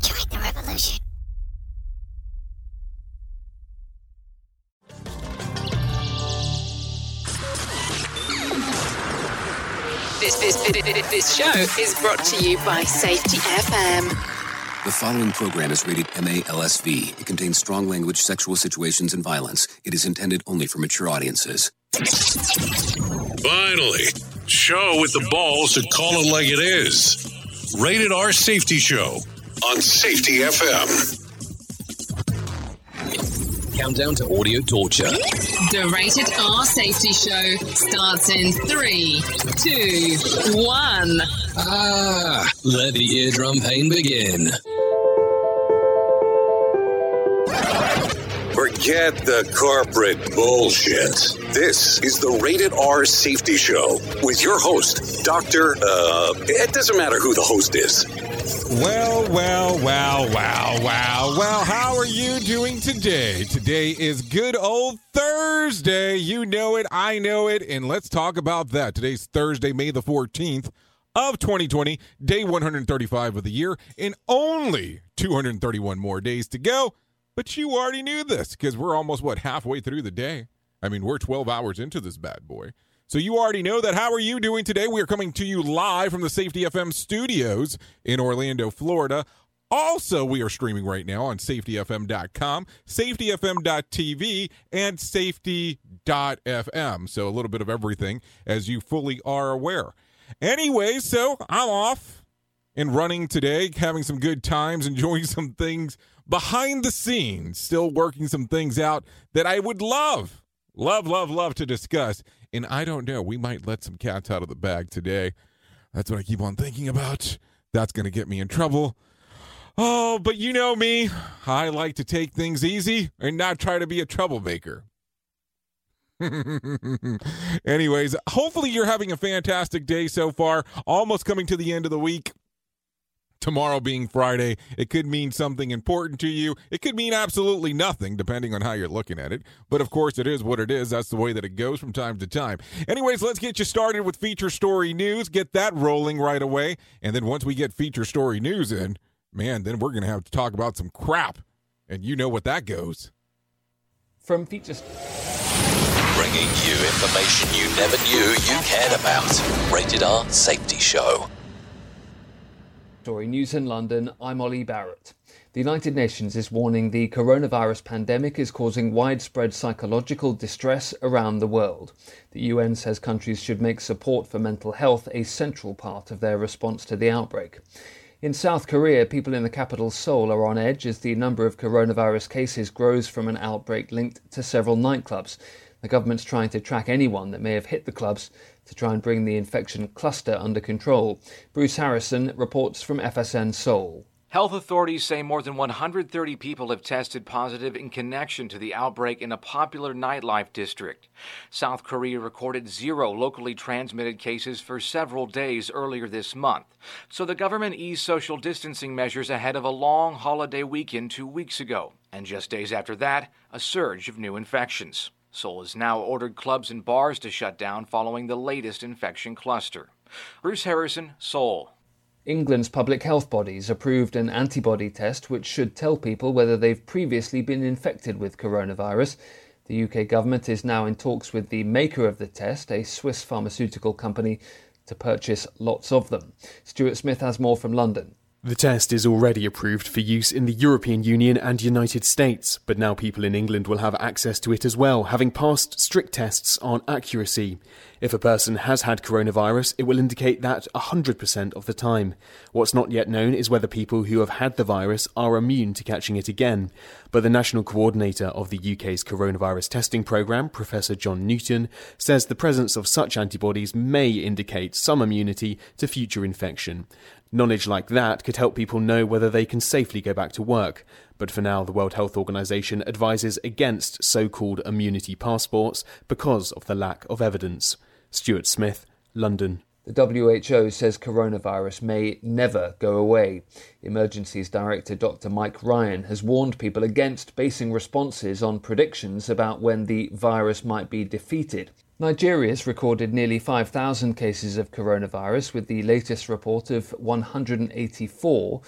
Join the revolution. This, this, this, this show is brought to you by Safety FM. The following program is rated MALSV. It contains strong language, sexual situations, and violence. It is intended only for mature audiences. Finally, show with the balls to call it like it is. Rated R Safety Show on Safety FM. Countdown to audio torture. The Rated R Safety Show starts in three, two, one. Ah, let the eardrum pain begin. Forget the corporate bullshit. This is the Rated R Safety Show with your host, Dr. Uh, it doesn't matter who the host is. Well, well, well, well, well, well, how are you doing today? Today is good old Thursday. You know it, I know it, and let's talk about that. Today's Thursday, May the 14th of 2020, day 135 of the year, and only 231 more days to go. But you already knew this because we're almost, what, halfway through the day? I mean, we're 12 hours into this bad boy. So you already know that. How are you doing today? We are coming to you live from the Safety FM studios in Orlando, Florida. Also, we are streaming right now on safetyfm.com, safetyfm.tv, and safety.fm. So a little bit of everything, as you fully are aware. Anyway, so I'm off and running today, having some good times, enjoying some things behind the scenes, still working some things out that I would love, love, love, love to discuss. And I don't know, we might let some cats out of the bag today. That's what I keep on thinking about. That's going to get me in trouble. Oh, but you know me. I like to take things easy and not try to be a troublemaker. Anyways, hopefully you're having a fantastic day so far. Almost coming to the end of the week tomorrow being Friday, it could mean something important to you. It could mean absolutely nothing, depending on how you're looking at it. But of course, it is what it is. That's the way that it goes from time to time. Anyways, let's get you started with feature story news. Get that rolling right away. And then once we get feature story news in, man, then we're going to have to talk about some crap. And you know what that goes. From feature. Bringing you information you never knew you cared about. Rated R Safety Show. News in London, I'm Ollie Barrett. The United Nations is warning the coronavirus pandemic is causing widespread psychological distress around the world. The UN says countries should make support for mental health a central part of their response to the outbreak. In South Korea, people in the capital Seoul are on edge as the number of coronavirus cases grows from an outbreak linked to several nightclubs. The government's trying to track anyone that may have hit the clubs to try and bring the infection cluster under control. Bruce Harrison reports from FSN Seoul. Health authorities say more than 130 people have tested positive in connection to the outbreak in a popular nightlife district. South Korea recorded zero locally transmitted cases for several days earlier this month, so the government eased social distancing measures ahead of a long holiday weekend two weeks ago. And just days after that, a surge of new infections. Seoul has now ordered clubs and bars to shut down following the latest infection cluster. Bruce Harrison, Seoul. England's public health bodies approved an antibody test which should tell people whether they've previously been infected with coronavirus. The UK government is now in talks with the maker of the test, a Swiss pharmaceutical company, to purchase lots of them. Stuart Smith has more from London. The test is already approved for use in the European Union and United States, but now people in England will have access to it as well, having passed strict tests on accuracy. If a person has had coronavirus, it will indicate that 100% of the time. What's not yet known is whether people who have had the virus are immune to catching it again. But the national coordinator of the UK's coronavirus testing programme, Professor John Newton, says the presence of such antibodies may indicate some immunity to future infection. Knowledge like that could help people know whether they can safely go back to work. But for now, the World Health Organization advises against so called immunity passports because of the lack of evidence. Stuart Smith, London. The WHO says coronavirus may never go away. Emergencies Director Dr. Mike Ryan has warned people against basing responses on predictions about when the virus might be defeated. Nigeria's recorded nearly 5,000 cases of coronavirus, with the latest report of 184.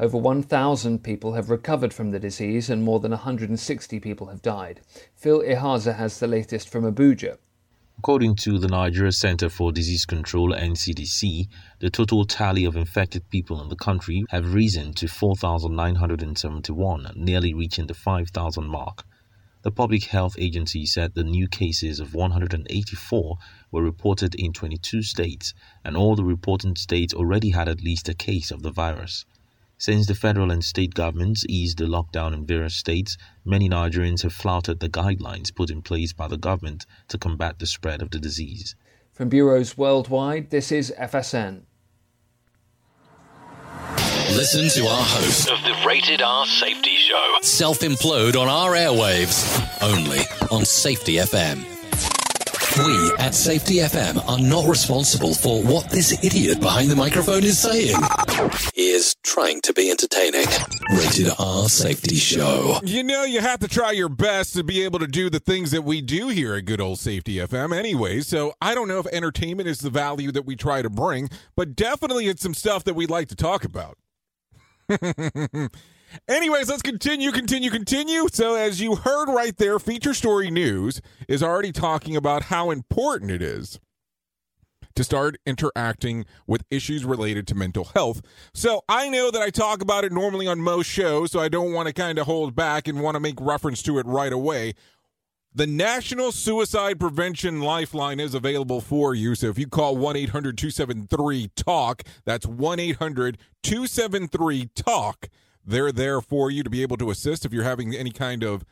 Over 1,000 people have recovered from the disease and more than 160 people have died. Phil Ihaza has the latest from Abuja. According to the Nigeria Center for Disease Control NCDC, the total tally of infected people in the country have risen to 4,971, nearly reaching the 5,000 mark. The Public Health Agency said the new cases of 184 were reported in 22 states, and all the reporting states already had at least a case of the virus. Since the federal and state governments eased the lockdown in various states, many Nigerians have flouted the guidelines put in place by the government to combat the spread of the disease. From bureaus worldwide, this is FSN. Listen to our host of the Rated R Safety Show. Self implode on our airwaves. Only on Safety FM. We at Safety FM are not responsible for what this idiot behind the microphone is saying. He is trying to be entertaining. Rated R Safety Show. You know, you have to try your best to be able to do the things that we do here at good old Safety FM, anyway. So I don't know if entertainment is the value that we try to bring, but definitely it's some stuff that we'd like to talk about. Anyways, let's continue, continue, continue. So, as you heard right there, Feature Story News is already talking about how important it is to start interacting with issues related to mental health. So, I know that I talk about it normally on most shows, so I don't want to kind of hold back and want to make reference to it right away. The National Suicide Prevention Lifeline is available for you. So if you call 1 800 273 TALK, that's 1 800 273 TALK, they're there for you to be able to assist if you're having any kind of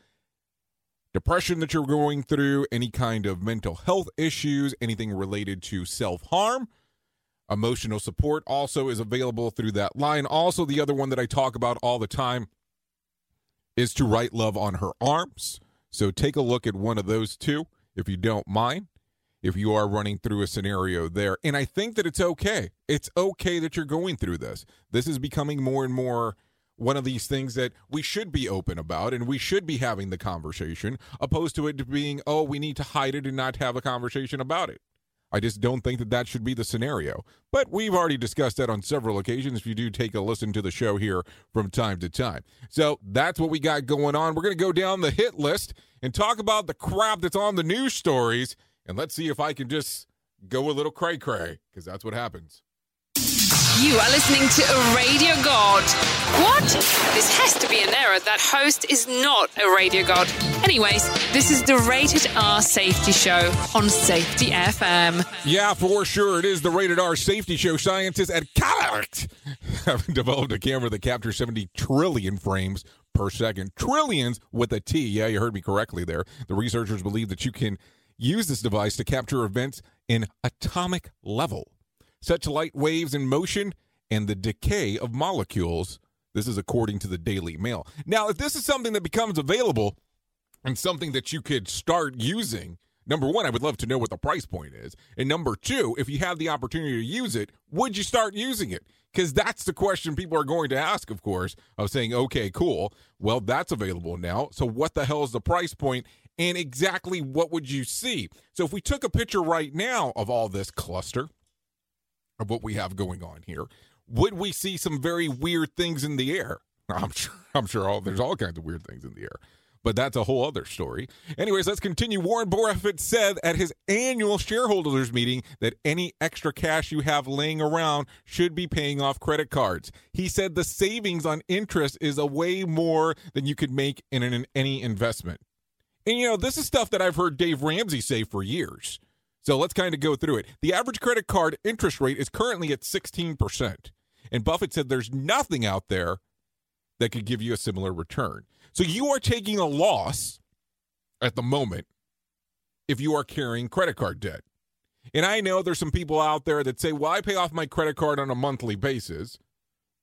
depression that you're going through, any kind of mental health issues, anything related to self harm. Emotional support also is available through that line. Also, the other one that I talk about all the time is to write love on her arms. So take a look at one of those two if you don't mind, if you are running through a scenario there. And I think that it's okay. It's okay that you're going through this. This is becoming more and more one of these things that we should be open about and we should be having the conversation, opposed to it being, oh, we need to hide it and not have a conversation about it. I just don't think that that should be the scenario. But we've already discussed that on several occasions if you do take a listen to the show here from time to time. So that's what we got going on. We're going to go down the hit list and talk about the crap that's on the news stories. And let's see if I can just go a little cray cray, because that's what happens. You are listening to a radio god. What? This has to be an error. That host is not a radio god. Anyways, this is the Rated R Safety Show on Safety FM. Yeah, for sure. It is the Rated R Safety Show. Scientists at Calix have developed a camera that captures 70 trillion frames per second. Trillions with a T. Yeah, you heard me correctly there. The researchers believe that you can use this device to capture events in atomic level such light waves in motion and the decay of molecules. This is according to the Daily Mail. Now, if this is something that becomes available and something that you could start using, number one, I would love to know what the price point is. And number two, if you have the opportunity to use it, would you start using it? Because that's the question people are going to ask, of course, of saying, okay, cool. Well, that's available now. So what the hell is the price point? And exactly what would you see? So if we took a picture right now of all this cluster of what we have going on here, would we see some very weird things in the air? I'm sure I'm sure all, there's all kinds of weird things in the air. But that's a whole other story. Anyways, let's continue. Warren Buffett said at his annual shareholders meeting that any extra cash you have laying around should be paying off credit cards. He said the savings on interest is a way more than you could make in an, any investment. And you know, this is stuff that I've heard Dave Ramsey say for years. So let's kind of go through it. The average credit card interest rate is currently at 16%. And Buffett said there's nothing out there that could give you a similar return. So you are taking a loss at the moment if you are carrying credit card debt. And I know there's some people out there that say, well, I pay off my credit card on a monthly basis.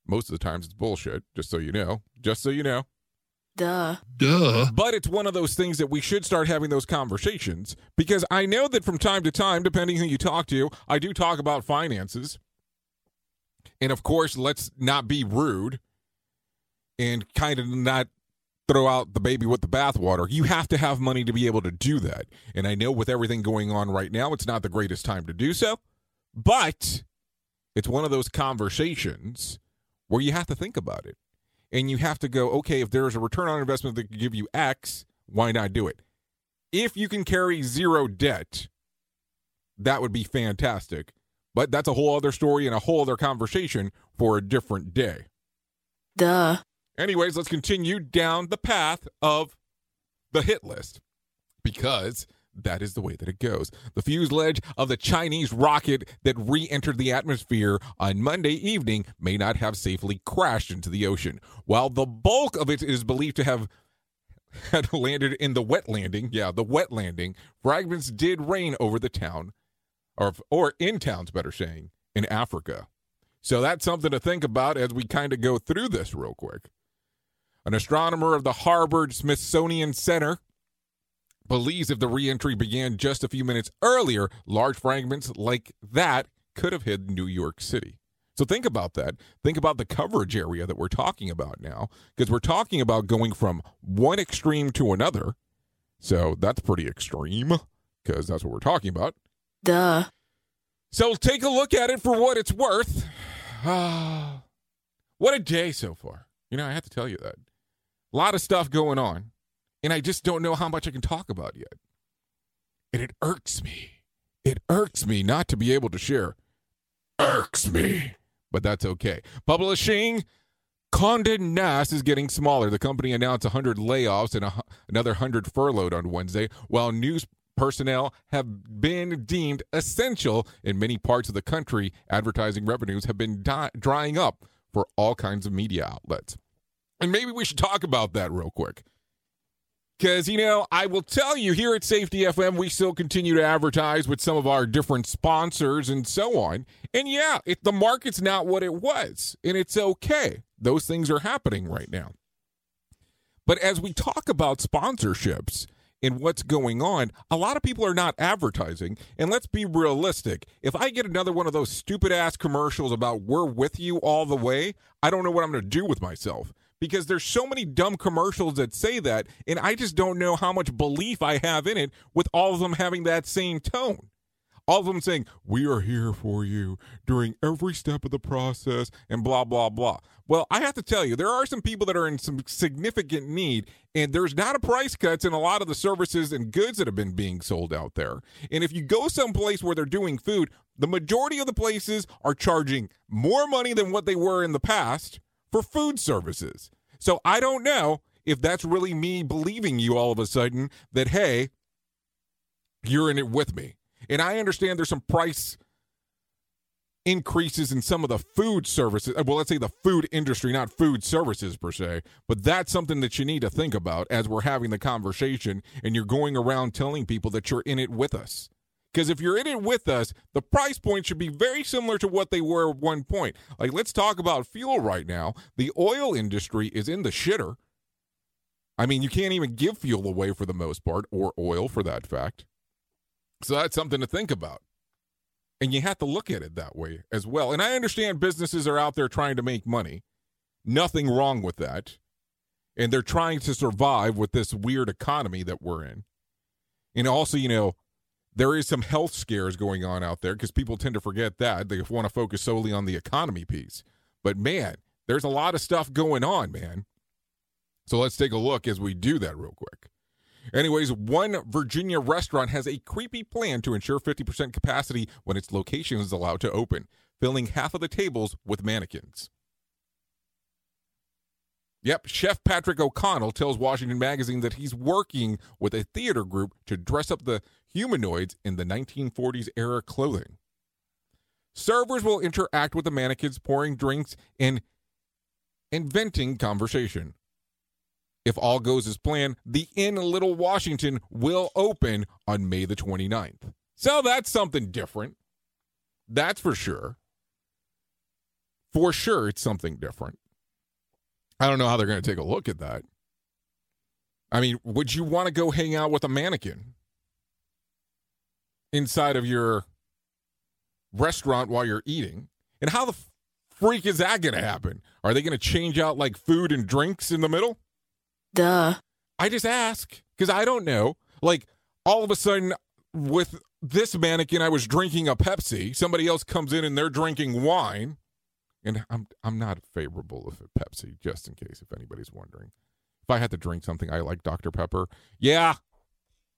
Most of the times it's bullshit, just so you know. Just so you know. Duh. Duh. But it's one of those things that we should start having those conversations because I know that from time to time, depending who you talk to, I do talk about finances. And of course, let's not be rude and kind of not throw out the baby with the bathwater. You have to have money to be able to do that. And I know with everything going on right now, it's not the greatest time to do so, but it's one of those conversations where you have to think about it. And you have to go, okay, if there's a return on investment that could give you X, why not do it? If you can carry zero debt, that would be fantastic. But that's a whole other story and a whole other conversation for a different day. Duh. Anyways, let's continue down the path of the hit list because that is the way that it goes. The fuselage of the Chinese rocket that re entered the atmosphere on Monday evening may not have safely crashed into the ocean. While the bulk of it is believed to have had landed in the wet landing, yeah, the wet landing, fragments did rain over the town, or, or in towns, better saying, in Africa. So that's something to think about as we kind of go through this real quick. An astronomer of the Harvard Smithsonian Center believes if the reentry began just a few minutes earlier, large fragments like that could have hit New York City. So think about that. Think about the coverage area that we're talking about now, because we're talking about going from one extreme to another. So that's pretty extreme, because that's what we're talking about. Duh. So take a look at it for what it's worth. what a day so far. You know, I have to tell you that. A lot of stuff going on, and I just don't know how much I can talk about yet. And it irks me. It irks me not to be able to share. Irks me. But that's okay. Publishing Condé Nast is getting smaller. The company announced 100 layoffs and a, another 100 furloughed on Wednesday, while news personnel have been deemed essential in many parts of the country. Advertising revenues have been di- drying up for all kinds of media outlets. And maybe we should talk about that real quick. Because, you know, I will tell you here at Safety FM, we still continue to advertise with some of our different sponsors and so on. And yeah, it, the market's not what it was, and it's okay. Those things are happening right now. But as we talk about sponsorships and what's going on, a lot of people are not advertising. And let's be realistic. If I get another one of those stupid ass commercials about we're with you all the way, I don't know what I'm going to do with myself because there's so many dumb commercials that say that and I just don't know how much belief I have in it with all of them having that same tone. All of them saying, We are here for you during every step of the process and blah, blah, blah. Well, I have to tell you, there are some people that are in some significant need, and there's not a price cuts in a lot of the services and goods that have been being sold out there. And if you go someplace where they're doing food, the majority of the places are charging more money than what they were in the past for food services. So I don't know if that's really me believing you all of a sudden that, hey, you're in it with me. And I understand there's some price increases in some of the food services. Uh, well, let's say the food industry, not food services per se, but that's something that you need to think about as we're having the conversation and you're going around telling people that you're in it with us. Because if you're in it with us, the price point should be very similar to what they were at one point. Like, let's talk about fuel right now. The oil industry is in the shitter. I mean, you can't even give fuel away for the most part, or oil for that fact. So that's something to think about. And you have to look at it that way as well. And I understand businesses are out there trying to make money. Nothing wrong with that. And they're trying to survive with this weird economy that we're in. And also, you know, there is some health scares going on out there because people tend to forget that. They want to focus solely on the economy piece. But man, there's a lot of stuff going on, man. So let's take a look as we do that real quick. Anyways, one Virginia restaurant has a creepy plan to ensure 50% capacity when its location is allowed to open, filling half of the tables with mannequins. Yep, Chef Patrick O'Connell tells Washington Magazine that he's working with a theater group to dress up the humanoids in the 1940s era clothing. Servers will interact with the mannequins, pouring drinks and inventing conversation. If all goes as planned, the Inn Little Washington will open on May the 29th. So that's something different. That's for sure. For sure, it's something different. I don't know how they're going to take a look at that. I mean, would you want to go hang out with a mannequin inside of your restaurant while you're eating? And how the freak is that going to happen? Are they going to change out like food and drinks in the middle? Duh. I just ask because I don't know. Like all of a sudden, with this mannequin, I was drinking a Pepsi. Somebody else comes in and they're drinking wine and I'm I'm not favorable of Pepsi, just in case if anybody's wondering. If I had to drink something, I like Dr. Pepper. Yeah,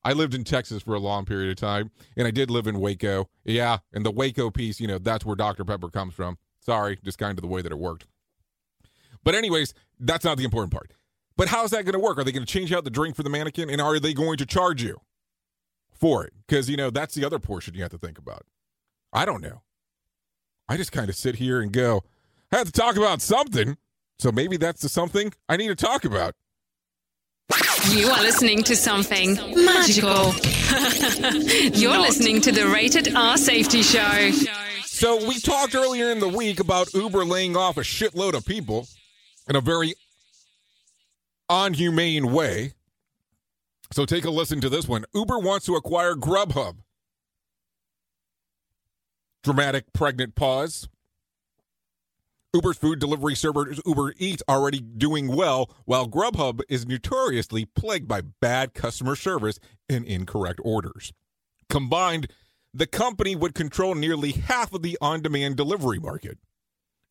I lived in Texas for a long period of time, and I did live in Waco. Yeah, and the Waco piece, you know, that's where Dr. Pepper comes from. Sorry, just kind of the way that it worked. But anyways, that's not the important part. But how's that going to work? Are they going to change out the drink for the mannequin, and are they going to charge you for it? Because you know that's the other portion you have to think about. I don't know. I just kind of sit here and go, I have to talk about something. So maybe that's the something I need to talk about. You are listening to something magical. You're listening to the Rated R Safety Show. So we talked earlier in the week about Uber laying off a shitload of people in a very unhumane way. So take a listen to this one. Uber wants to acquire Grubhub. Dramatic pregnant pause. Uber's food delivery server Uber Eats already doing well, while Grubhub is notoriously plagued by bad customer service and incorrect orders. Combined, the company would control nearly half of the on demand delivery market.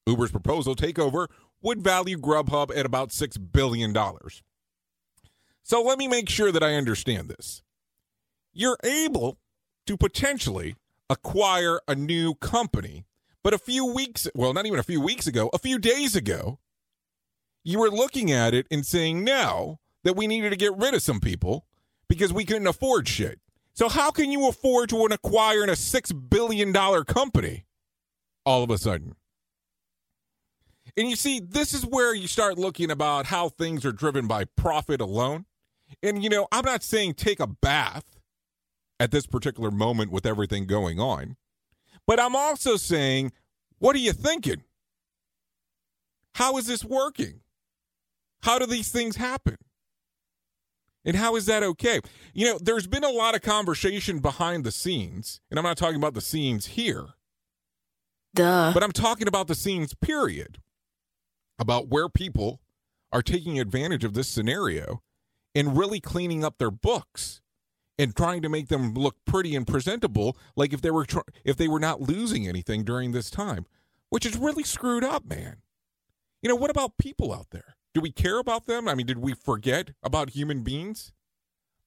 Uber's proposal takeover would value Grubhub at about $6 billion. So let me make sure that I understand this. You're able to potentially acquire a new company but a few weeks, well, not even a few weeks ago, a few days ago, you were looking at it and saying now that we needed to get rid of some people because we couldn't afford shit. So how can you afford to acquire a $6 billion company all of a sudden? And you see, this is where you start looking about how things are driven by profit alone. And, you know, I'm not saying take a bath at this particular moment with everything going on. But I'm also saying, what are you thinking? How is this working? How do these things happen? And how is that okay? You know, there's been a lot of conversation behind the scenes, and I'm not talking about the scenes here. Duh. But I'm talking about the scenes, period, about where people are taking advantage of this scenario and really cleaning up their books and trying to make them look pretty and presentable like if they were tr- if they were not losing anything during this time which is really screwed up man. You know what about people out there? Do we care about them? I mean did we forget about human beings?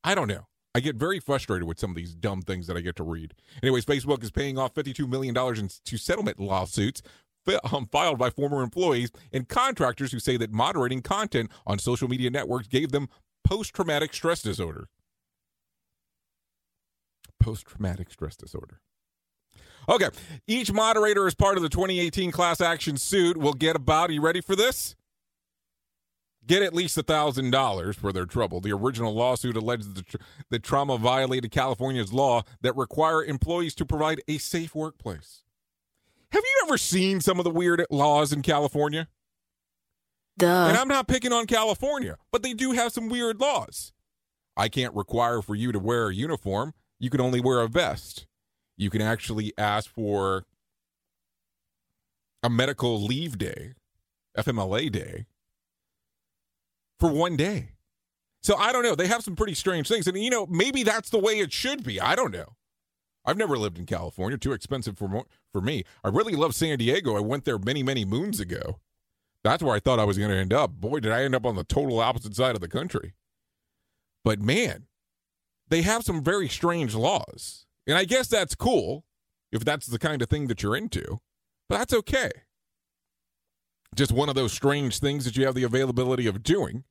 I don't know. I get very frustrated with some of these dumb things that i get to read. Anyways facebook is paying off $52 million into settlement lawsuits um, filed by former employees and contractors who say that moderating content on social media networks gave them post-traumatic stress disorder post traumatic stress disorder. Okay, each moderator as part of the 2018 class action suit will get about, are you ready for this? Get at least $1,000 for their trouble. The original lawsuit alleges that, that trauma violated California's law that require employees to provide a safe workplace. Have you ever seen some of the weird laws in California? Duh. And I'm not picking on California, but they do have some weird laws. I can't require for you to wear a uniform you can only wear a vest. You can actually ask for a medical leave day, FMLA day, for one day. So I don't know. They have some pretty strange things. And, you know, maybe that's the way it should be. I don't know. I've never lived in California. Too expensive for for me. I really love San Diego. I went there many, many moons ago. That's where I thought I was going to end up. Boy, did I end up on the total opposite side of the country. But man, they have some very strange laws. And I guess that's cool if that's the kind of thing that you're into. But that's okay. Just one of those strange things that you have the availability of doing.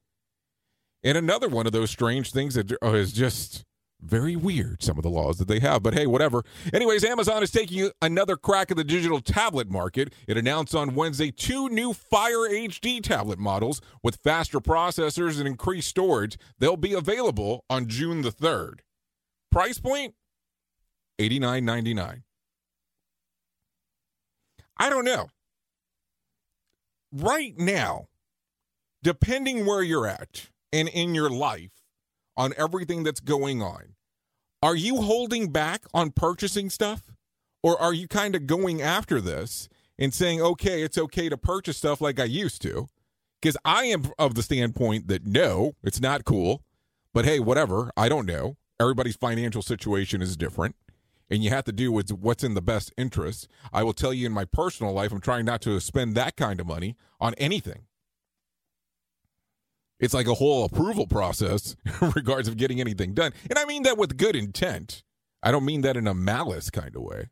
And another one of those strange things that is just very weird, some of the laws that they have. But hey, whatever. Anyways, Amazon is taking another crack at the digital tablet market. It announced on Wednesday two new Fire HD tablet models with faster processors and increased storage. They'll be available on June the 3rd. Price point? $89.99. I don't know. Right now, depending where you're at and in your life, on everything that's going on, are you holding back on purchasing stuff? Or are you kind of going after this and saying, okay, it's okay to purchase stuff like I used to? Because I am of the standpoint that no, it's not cool. But hey, whatever. I don't know. Everybody's financial situation is different and you have to do with what's in the best interest. I will tell you in my personal life, I'm trying not to spend that kind of money on anything. It's like a whole approval process in regards of getting anything done. And I mean that with good intent. I don't mean that in a malice kind of way.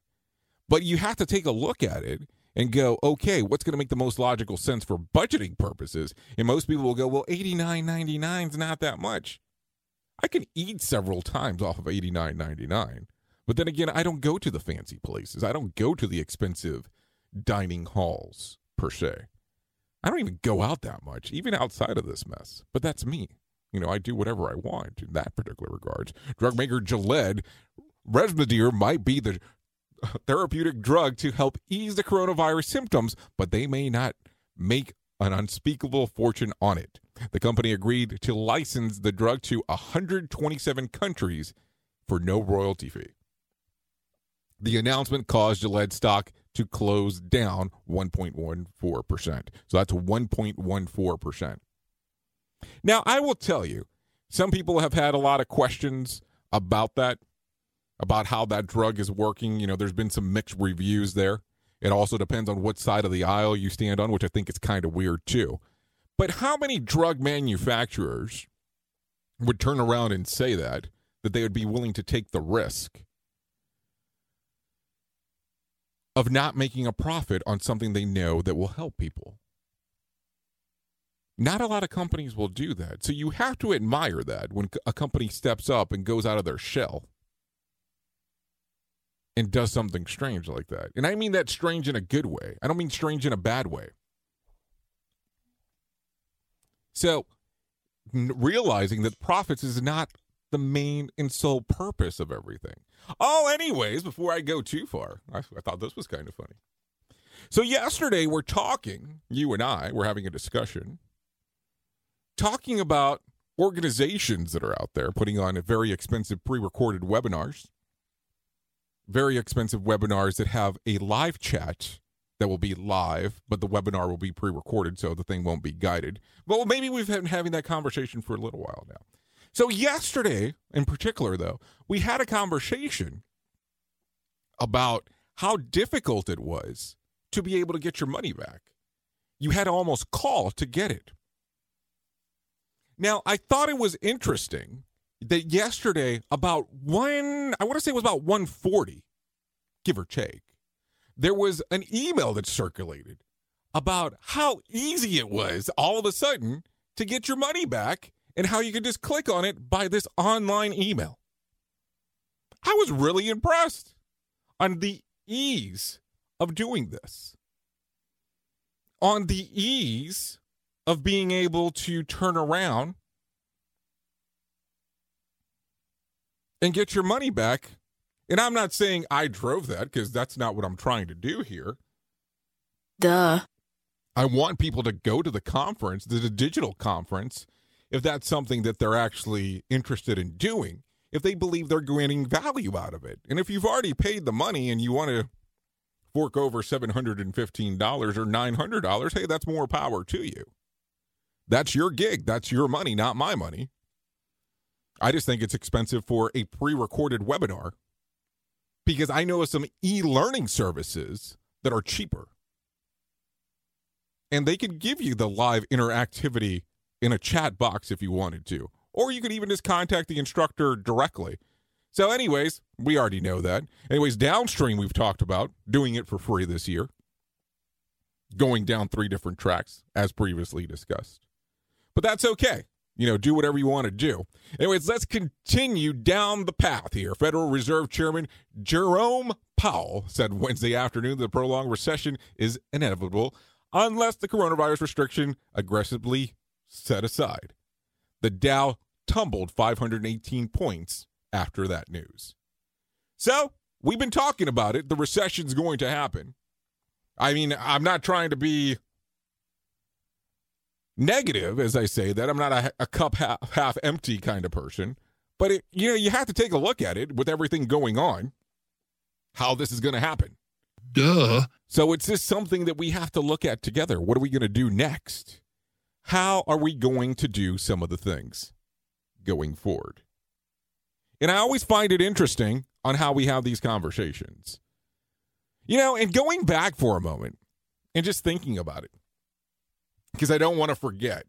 But you have to take a look at it and go, okay, what's going to make the most logical sense for budgeting purposes? And most people will go, well, eighty nine ninety nine is not that much. I can eat several times off of eighty nine ninety nine. But then again, I don't go to the fancy places. I don't go to the expensive dining halls per se. I don't even go out that much, even outside of this mess. But that's me. You know, I do whatever I want in that particular regards. Drug maker Remdesivir might be the therapeutic drug to help ease the coronavirus symptoms, but they may not make an unspeakable fortune on it. The company agreed to license the drug to 127 countries for no royalty fee. The announcement caused Gilead stock to close down 1.14%. So that's 1.14%. Now, I will tell you, some people have had a lot of questions about that, about how that drug is working. You know, there's been some mixed reviews there. It also depends on what side of the aisle you stand on, which I think is kind of weird too. But how many drug manufacturers would turn around and say that, that they would be willing to take the risk of not making a profit on something they know that will help people. Not a lot of companies will do that. So you have to admire that when a company steps up and goes out of their shell and does something strange like that. And I mean that strange in a good way. I don't mean strange in a bad way. So realizing that profits is not the main and sole purpose of everything. Oh, anyways, before I go too far, I, I thought this was kind of funny. So, yesterday we're talking, you and I, we're having a discussion, talking about organizations that are out there putting on very expensive pre recorded webinars, very expensive webinars that have a live chat that will be live, but the webinar will be pre recorded, so the thing won't be guided. Well, maybe we've been having that conversation for a little while now. So, yesterday in particular, though, we had a conversation about how difficult it was to be able to get your money back. You had to almost call to get it. Now, I thought it was interesting that yesterday, about one, I want to say it was about 140, give or take, there was an email that circulated about how easy it was all of a sudden to get your money back and how you could just click on it by this online email. I was really impressed on the ease of doing this, on the ease of being able to turn around and get your money back. And I'm not saying I drove that because that's not what I'm trying to do here. Duh. I want people to go to the conference, the digital conference, if that's something that they're actually interested in doing, if they believe they're gaining value out of it. And if you've already paid the money and you want to fork over $715 or $900, hey, that's more power to you. That's your gig. That's your money, not my money. I just think it's expensive for a pre recorded webinar because I know of some e learning services that are cheaper. And they can give you the live interactivity in a chat box if you wanted to. Or you could even just contact the instructor directly. So, anyways, we already know that. Anyways, downstream, we've talked about doing it for free this year, going down three different tracks, as previously discussed. But that's okay. You know, do whatever you want to do. Anyways, let's continue down the path here. Federal Reserve Chairman Jerome Powell said Wednesday afternoon the prolonged recession is inevitable unless the coronavirus restriction aggressively set aside. The Dow tumbled 518 points after that news. So, we've been talking about it. The recession's going to happen. I mean, I'm not trying to be negative as I say that. I'm not a, a cup half, half empty kind of person. But, it, you know, you have to take a look at it with everything going on, how this is going to happen. Duh. So it's just something that we have to look at together. What are we going to do next? How are we going to do some of the things going forward? And I always find it interesting on how we have these conversations. You know, and going back for a moment and just thinking about it, because I don't want to forget.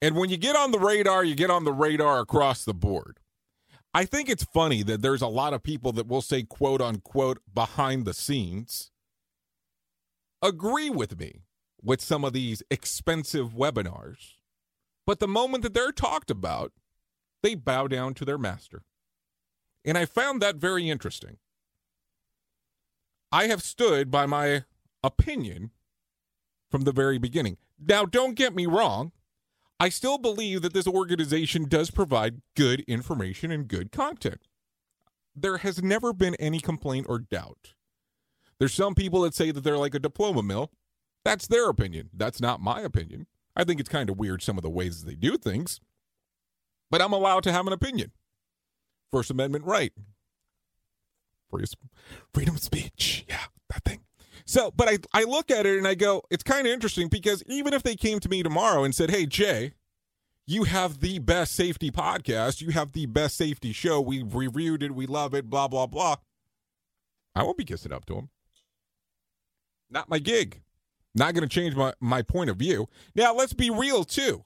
And when you get on the radar, you get on the radar across the board. I think it's funny that there's a lot of people that will say, quote unquote, behind the scenes, agree with me with some of these expensive webinars. But the moment that they're talked about, they bow down to their master. And I found that very interesting. I have stood by my opinion from the very beginning. Now, don't get me wrong. I still believe that this organization does provide good information and good content. There has never been any complaint or doubt. There's some people that say that they're like a diploma mill. That's their opinion. That's not my opinion. I think it's kind of weird some of the ways they do things, but I'm allowed to have an opinion. First Amendment right. Freedom of speech. Yeah, that thing. So, but I, I look at it and I go, it's kind of interesting because even if they came to me tomorrow and said, hey, Jay, you have the best safety podcast, you have the best safety show, we reviewed it, we love it, blah, blah, blah, I won't be kissing up to them. Not my gig. Not going to change my, my point of view. Now, let's be real too.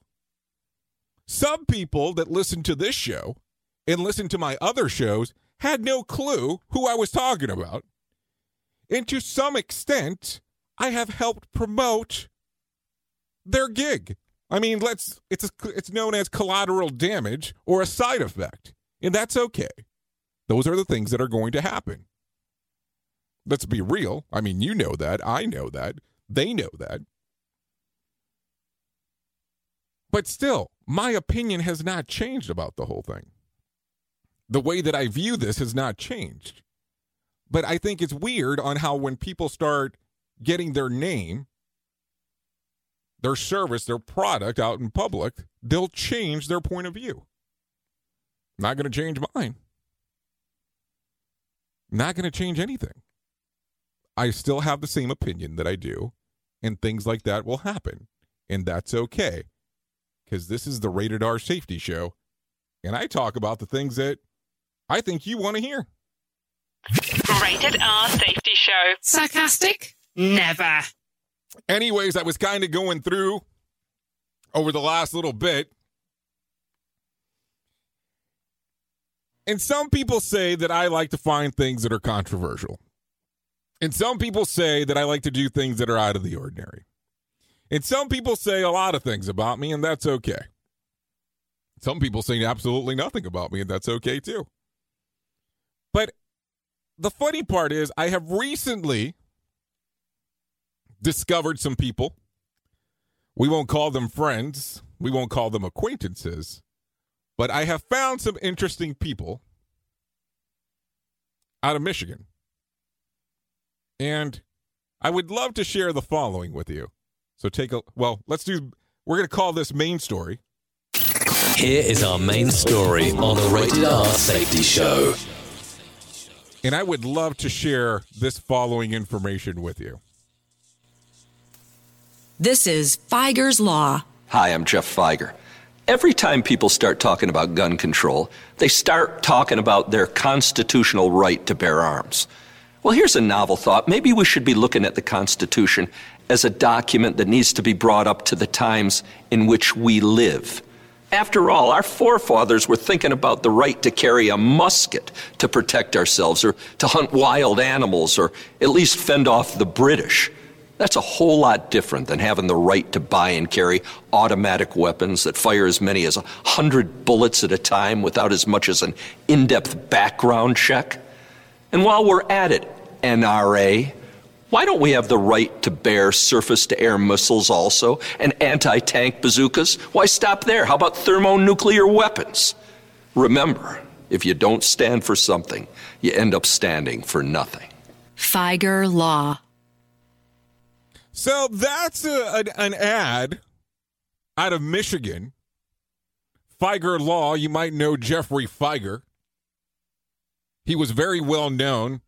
Some people that listen to this show and listen to my other shows had no clue who I was talking about and to some extent, I have helped promote their gig. I mean, let's it's a, it's known as collateral damage or a side effect, and that's okay. Those are the things that are going to happen. Let's be real. I mean, you know that, I know that, they know that. But still, my opinion has not changed about the whole thing. The way that I view this has not changed. But I think it's weird on how when people start getting their name, their service, their product out in public, they'll change their point of view. Not going to change mine. Not going to change anything. I still have the same opinion that I do, and things like that will happen. And that's okay. Because this is the rated R safety show. And I talk about the things that I think you want to hear. Rated R Safety Show. Sarcastic? Never. Anyways, I was kind of going through over the last little bit. And some people say that I like to find things that are controversial. And some people say that I like to do things that are out of the ordinary. And some people say a lot of things about me, and that's okay. Some people say absolutely nothing about me, and that's okay too. But the funny part is, I have recently discovered some people. We won't call them friends, we won't call them acquaintances, but I have found some interesting people out of Michigan. And I would love to share the following with you. So take a, well, let's do, we're going to call this main story. Here is our main story on the Rated R Safety Show. And I would love to share this following information with you. This is Fieger's Law. Hi, I'm Jeff Fieger. Every time people start talking about gun control, they start talking about their constitutional right to bear arms. Well, here's a novel thought. Maybe we should be looking at the Constitution as a document that needs to be brought up to the times in which we live. After all, our forefathers were thinking about the right to carry a musket to protect ourselves, or to hunt wild animals, or at least fend off the British. That's a whole lot different than having the right to buy and carry automatic weapons that fire as many as a hundred bullets at a time without as much as an in depth background check. And while we're at it, NRA, why don't we have the right to bear surface to air missiles also and anti tank bazookas? Why stop there? How about thermonuclear weapons? Remember, if you don't stand for something, you end up standing for nothing. Fieger Law. So that's a, an, an ad out of Michigan. Fieger Law, you might know Jeffrey Fieger. He was very well known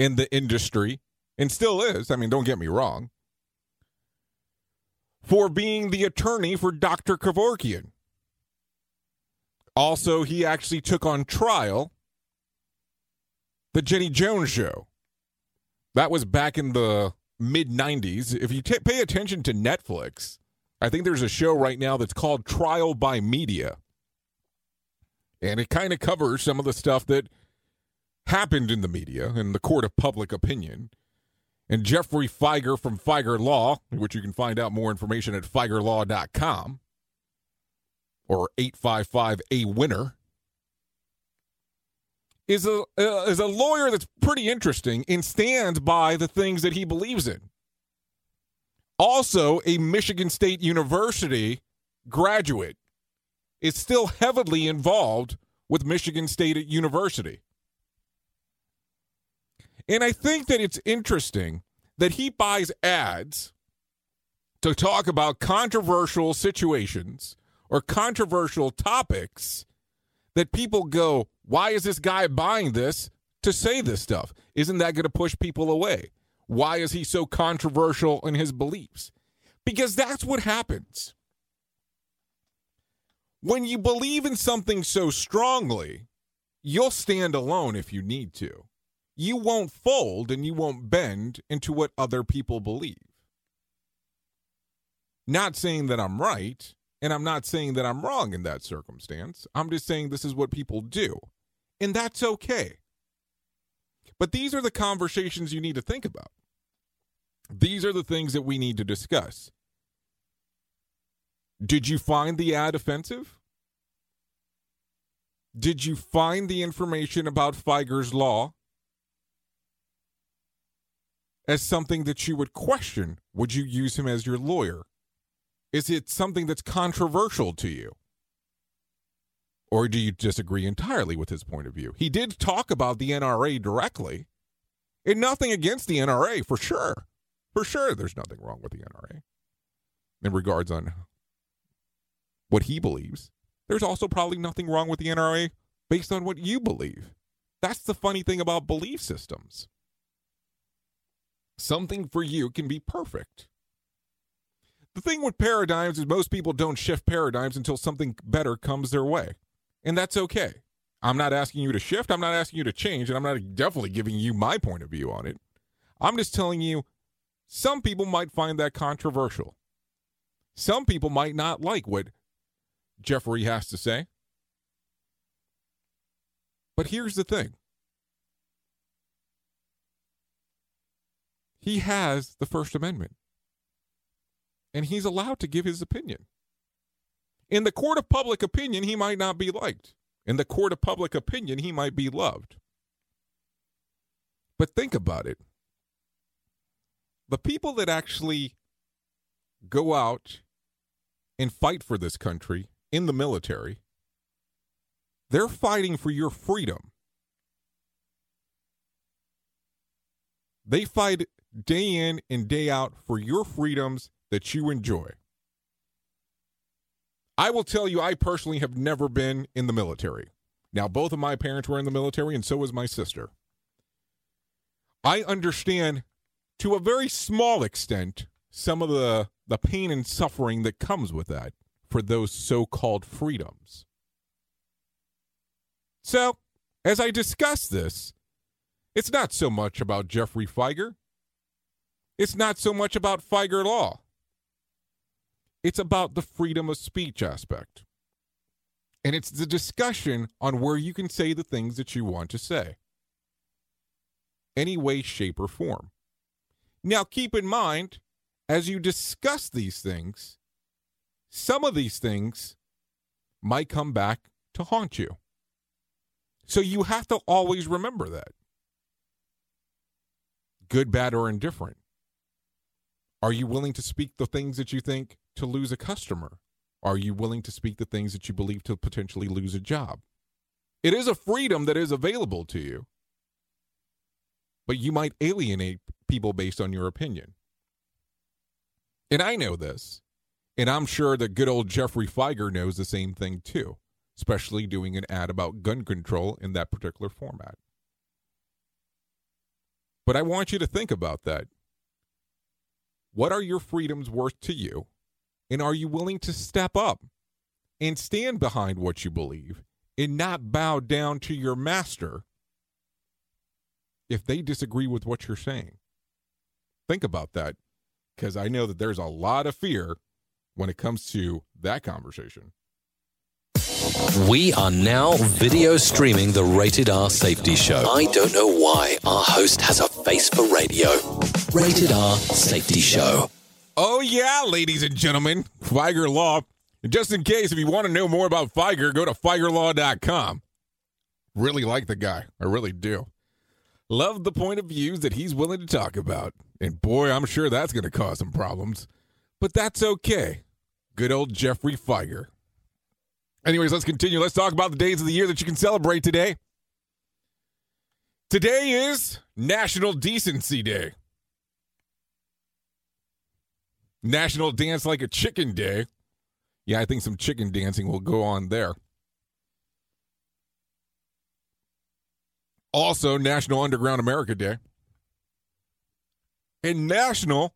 in the industry and still is. I mean, don't get me wrong. For being the attorney for Dr. Kevorkian. Also, he actually took on trial the Jenny Jones show. That was back in the mid 90s. If you t- pay attention to Netflix, I think there's a show right now that's called Trial by Media. And it kind of covers some of the stuff that happened in the media in the court of public opinion. And Jeffrey Fieger from Fieger Law, which you can find out more information at fiegerlaw.com or 855 A Winner, is a uh, is a lawyer that's pretty interesting and stands by the things that he believes in. Also, a Michigan State University graduate is still heavily involved with Michigan State University. And I think that it's interesting that he buys ads to talk about controversial situations or controversial topics that people go, why is this guy buying this to say this stuff? Isn't that going to push people away? Why is he so controversial in his beliefs? Because that's what happens. When you believe in something so strongly, you'll stand alone if you need to you won't fold and you won't bend into what other people believe. Not saying that I'm right, and I'm not saying that I'm wrong in that circumstance. I'm just saying this is what people do, and that's okay. But these are the conversations you need to think about. These are the things that we need to discuss. Did you find the ad offensive? Did you find the information about Fieger's law as something that you would question? Would you use him as your lawyer? Is it something that's controversial to you? Or do you disagree entirely with his point of view? He did talk about the NRA directly. And nothing against the NRA, for sure. For sure, there's nothing wrong with the NRA in regards on what he believes. There's also probably nothing wrong with the NRA based on what you believe. That's the funny thing about belief systems. Something for you can be perfect. The thing with paradigms is most people don't shift paradigms until something better comes their way. And that's okay. I'm not asking you to shift. I'm not asking you to change. And I'm not definitely giving you my point of view on it. I'm just telling you some people might find that controversial. Some people might not like what Jeffrey has to say. But here's the thing he has the First Amendment. And he's allowed to give his opinion. In the court of public opinion, he might not be liked. In the court of public opinion, he might be loved. But think about it. The people that actually go out and fight for this country in the military, they're fighting for your freedom. They fight day in and day out for your freedoms that you enjoy. I will tell you, I personally have never been in the military. Now, both of my parents were in the military, and so was my sister. I understand to a very small extent some of the, the pain and suffering that comes with that for those so called freedoms. So, as I discuss this, it's not so much about Jeffrey Fieger. It's not so much about Fieger law. It's about the freedom of speech aspect. And it's the discussion on where you can say the things that you want to say. Any way, shape, or form. Now, keep in mind, as you discuss these things, some of these things might come back to haunt you. So you have to always remember that. Good, bad, or indifferent. Are you willing to speak the things that you think to lose a customer? Are you willing to speak the things that you believe to potentially lose a job? It is a freedom that is available to you, but you might alienate people based on your opinion. And I know this, and I'm sure that good old Jeffrey Fieger knows the same thing too, especially doing an ad about gun control in that particular format. But I want you to think about that. What are your freedoms worth to you? And are you willing to step up and stand behind what you believe and not bow down to your master if they disagree with what you're saying? Think about that because I know that there's a lot of fear when it comes to that conversation. We are now video streaming the Rated R Safety Show. I don't know why our host has a face for radio. Rated R Safety Show. Oh, yeah, ladies and gentlemen, Fieger Law. just in case, if you want to know more about Fieger, go to FiegerLaw.com. Really like the guy. I really do. Love the point of views that he's willing to talk about. And boy, I'm sure that's going to cause some problems. But that's okay. Good old Jeffrey Fieger. Anyways, let's continue. Let's talk about the days of the year that you can celebrate today. Today is National Decency Day. National Dance Like a Chicken Day. Yeah, I think some chicken dancing will go on there. Also, National Underground America Day. And National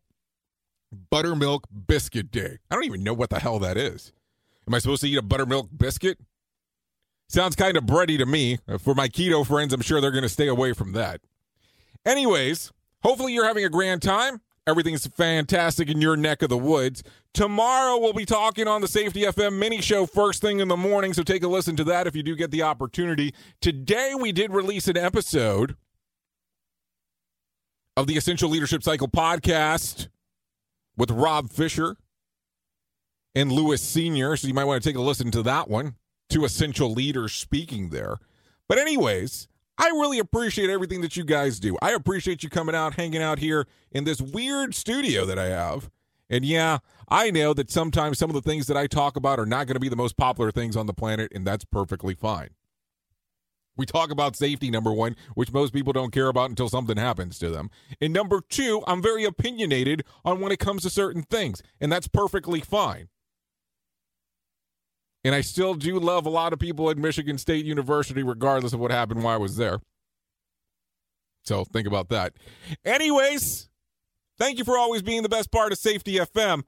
Buttermilk Biscuit Day. I don't even know what the hell that is. Am I supposed to eat a buttermilk biscuit? Sounds kind of bready to me. Uh, for my keto friends, I'm sure they're going to stay away from that. Anyways, hopefully you're having a grand time. Everything's fantastic in your neck of the woods. Tomorrow we'll be talking on the Safety FM mini show first thing in the morning, so take a listen to that if you do get the opportunity. Today we did release an episode of the Essential Leadership Cycle podcast with Rob Fisher and Lewis Sr., so you might want to take a listen to that one. Two essential leaders speaking there. But, anyways, I really appreciate everything that you guys do. I appreciate you coming out, hanging out here in this weird studio that I have. And yeah, I know that sometimes some of the things that I talk about are not going to be the most popular things on the planet, and that's perfectly fine. We talk about safety, number one, which most people don't care about until something happens to them. And number two, I'm very opinionated on when it comes to certain things, and that's perfectly fine. And I still do love a lot of people at Michigan State University, regardless of what happened while I was there. So think about that. Anyways, thank you for always being the best part of Safety FM.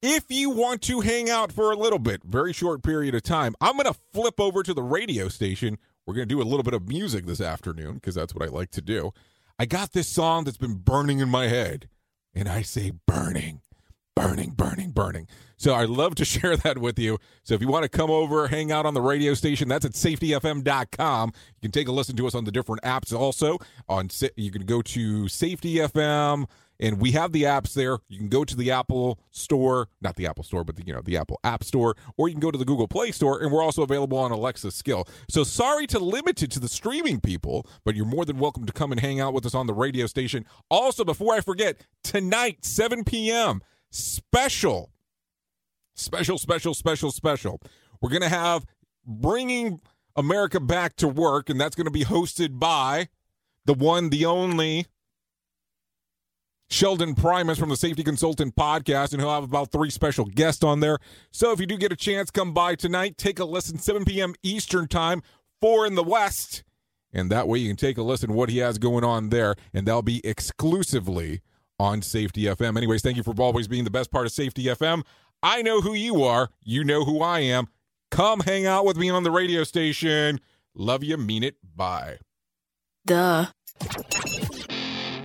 If you want to hang out for a little bit, very short period of time, I'm going to flip over to the radio station. We're going to do a little bit of music this afternoon because that's what I like to do. I got this song that's been burning in my head, and I say burning burning, burning, burning. So I'd love to share that with you. So if you want to come over, hang out on the radio station, that's at safetyfm.com. You can take a listen to us on the different apps also. On you can go to Safety FM and we have the apps there. You can go to the Apple Store, not the Apple Store, but the, you know the Apple App Store, or you can go to the Google Play Store, and we're also available on Alexa Skill. So sorry to limit it to the streaming people, but you're more than welcome to come and hang out with us on the radio station. Also, before I forget, tonight 7 p.m special, special, special, special, special. We're going to have Bringing America Back to Work, and that's going to be hosted by the one, the only Sheldon Primus from the Safety Consultant Podcast, and he'll have about three special guests on there. So if you do get a chance, come by tonight, take a listen, 7 p.m. Eastern Time, 4 in the West. And that way you can take a listen what he has going on there, and that'll be exclusively on Safety FM. Anyways, thank you for always being the best part of Safety FM. I know who you are. You know who I am. Come hang out with me on the radio station. Love you. Mean it. Bye. Duh.